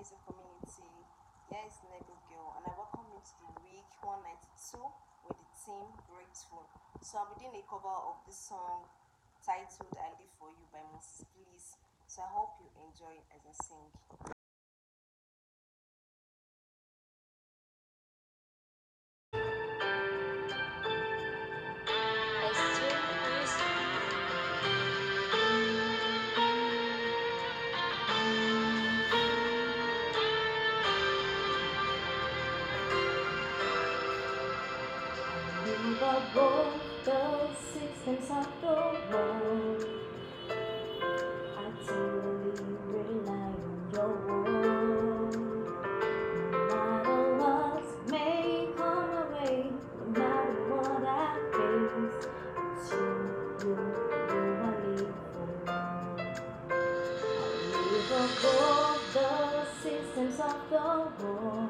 amazing community. Here is Girl, and I welcome you to the week 192 with the team Grateful. So, I'm doing a cover of this song titled I Live For You by Moses Bliss. So, I hope you enjoy as I sing. We were both the systems of the world. I totally rely on your word. No matter what may come away, no matter what I face, it's you, you, I live for. We were both the systems of the world.